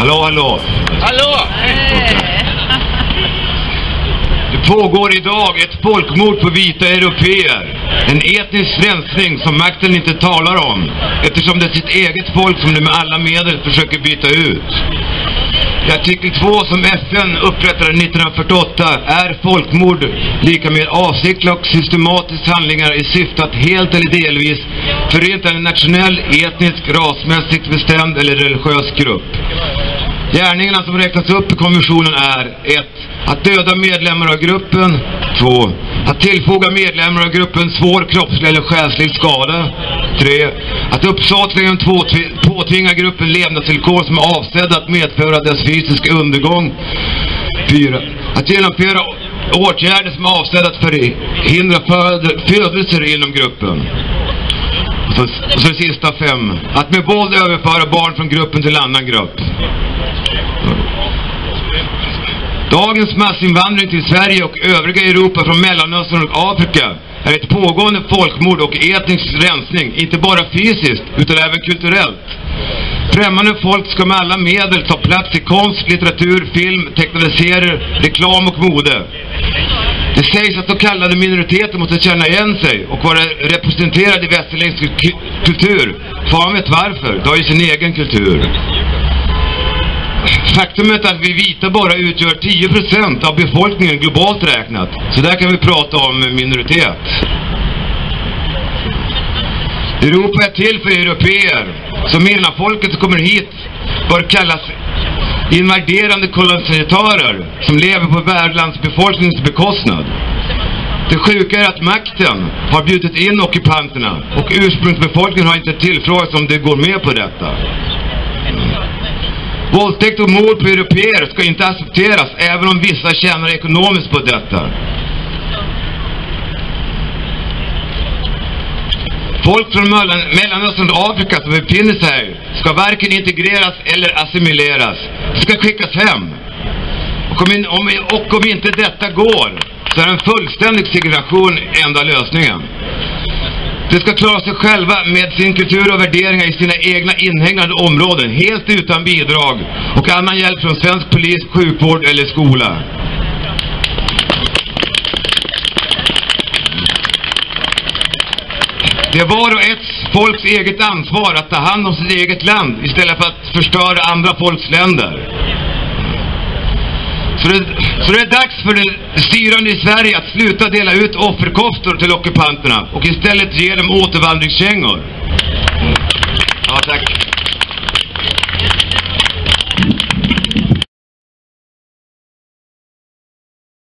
Hallå, hallå. Hallå! Det pågår idag ett folkmord på vita europeer. En etnisk rensning som makten inte talar om. Eftersom det är sitt eget folk som de med alla medel försöker byta ut. I artikel 2 som FN upprättade 1948 är folkmord lika med avsiktliga och systematiska handlingar i syfte att helt eller delvis förinta en nationell, etnisk, rasmässigt bestämd eller religiös grupp. Gärningarna som räknas upp i konventionen är 1. Att döda medlemmar av gruppen 2. Att tillfoga medlemmar av gruppen svår kroppslig eller själslig skada 3. Att uppsåtligen påtvinga gruppen levnadsvillkor som är avsedda att medföra dess fysiska undergång 4. Att genomföra åtgärder som är avsedda att förhindra födelser inom gruppen. Och så, och så sista fem. Att med våld överföra barn från gruppen till annan grupp. Dagens massinvandring till Sverige och övriga Europa från Mellanöstern och Afrika är ett pågående folkmord och etnisk rensning, inte bara fysiskt utan även kulturellt. Främmande folk ska med alla medel ta plats i konst, litteratur, film, tecknade serier, reklam och mode. Det sägs att så kallade minoriteter måste känna igen sig och vara representerade i västerländsk kultur. Fan vet varför, de har ju sin egen kultur. Faktumet att vi vita bara utgör 10% av befolkningen globalt räknat. Så där kan vi prata om minoritet. Europa är till för europeer. Så mellanfolket som kommer hit bör kallas invaderande kolonisatörer som lever på värdlandsbefolkningens bekostnad. Det sjuka är att makten har bjudit in ockupanterna och ursprungsbefolkningen har inte tillfrågats om de går med på detta. Våldtäkt och mord på europeer ska inte accepteras även om vissa tjänar ekonomiskt på detta. Folk från Mellanöstern och Afrika som befinner sig här ska varken integreras eller assimileras. De ska skickas hem. Och om, om, och om inte detta går så är en fullständig segregation enda lösningen. De ska klara sig själva med sin kultur och värderingar i sina egna inhägnade områden, helt utan bidrag och annan hjälp från svensk polis, sjukvård eller skola. Det är var och ett folks eget ansvar att ta hand om sitt eget land istället för att förstöra andra folks länder. Så det, så det är dags för det styrande i Sverige att sluta dela ut offerkoftor till ockupanterna och istället ge dem återvandringskängor.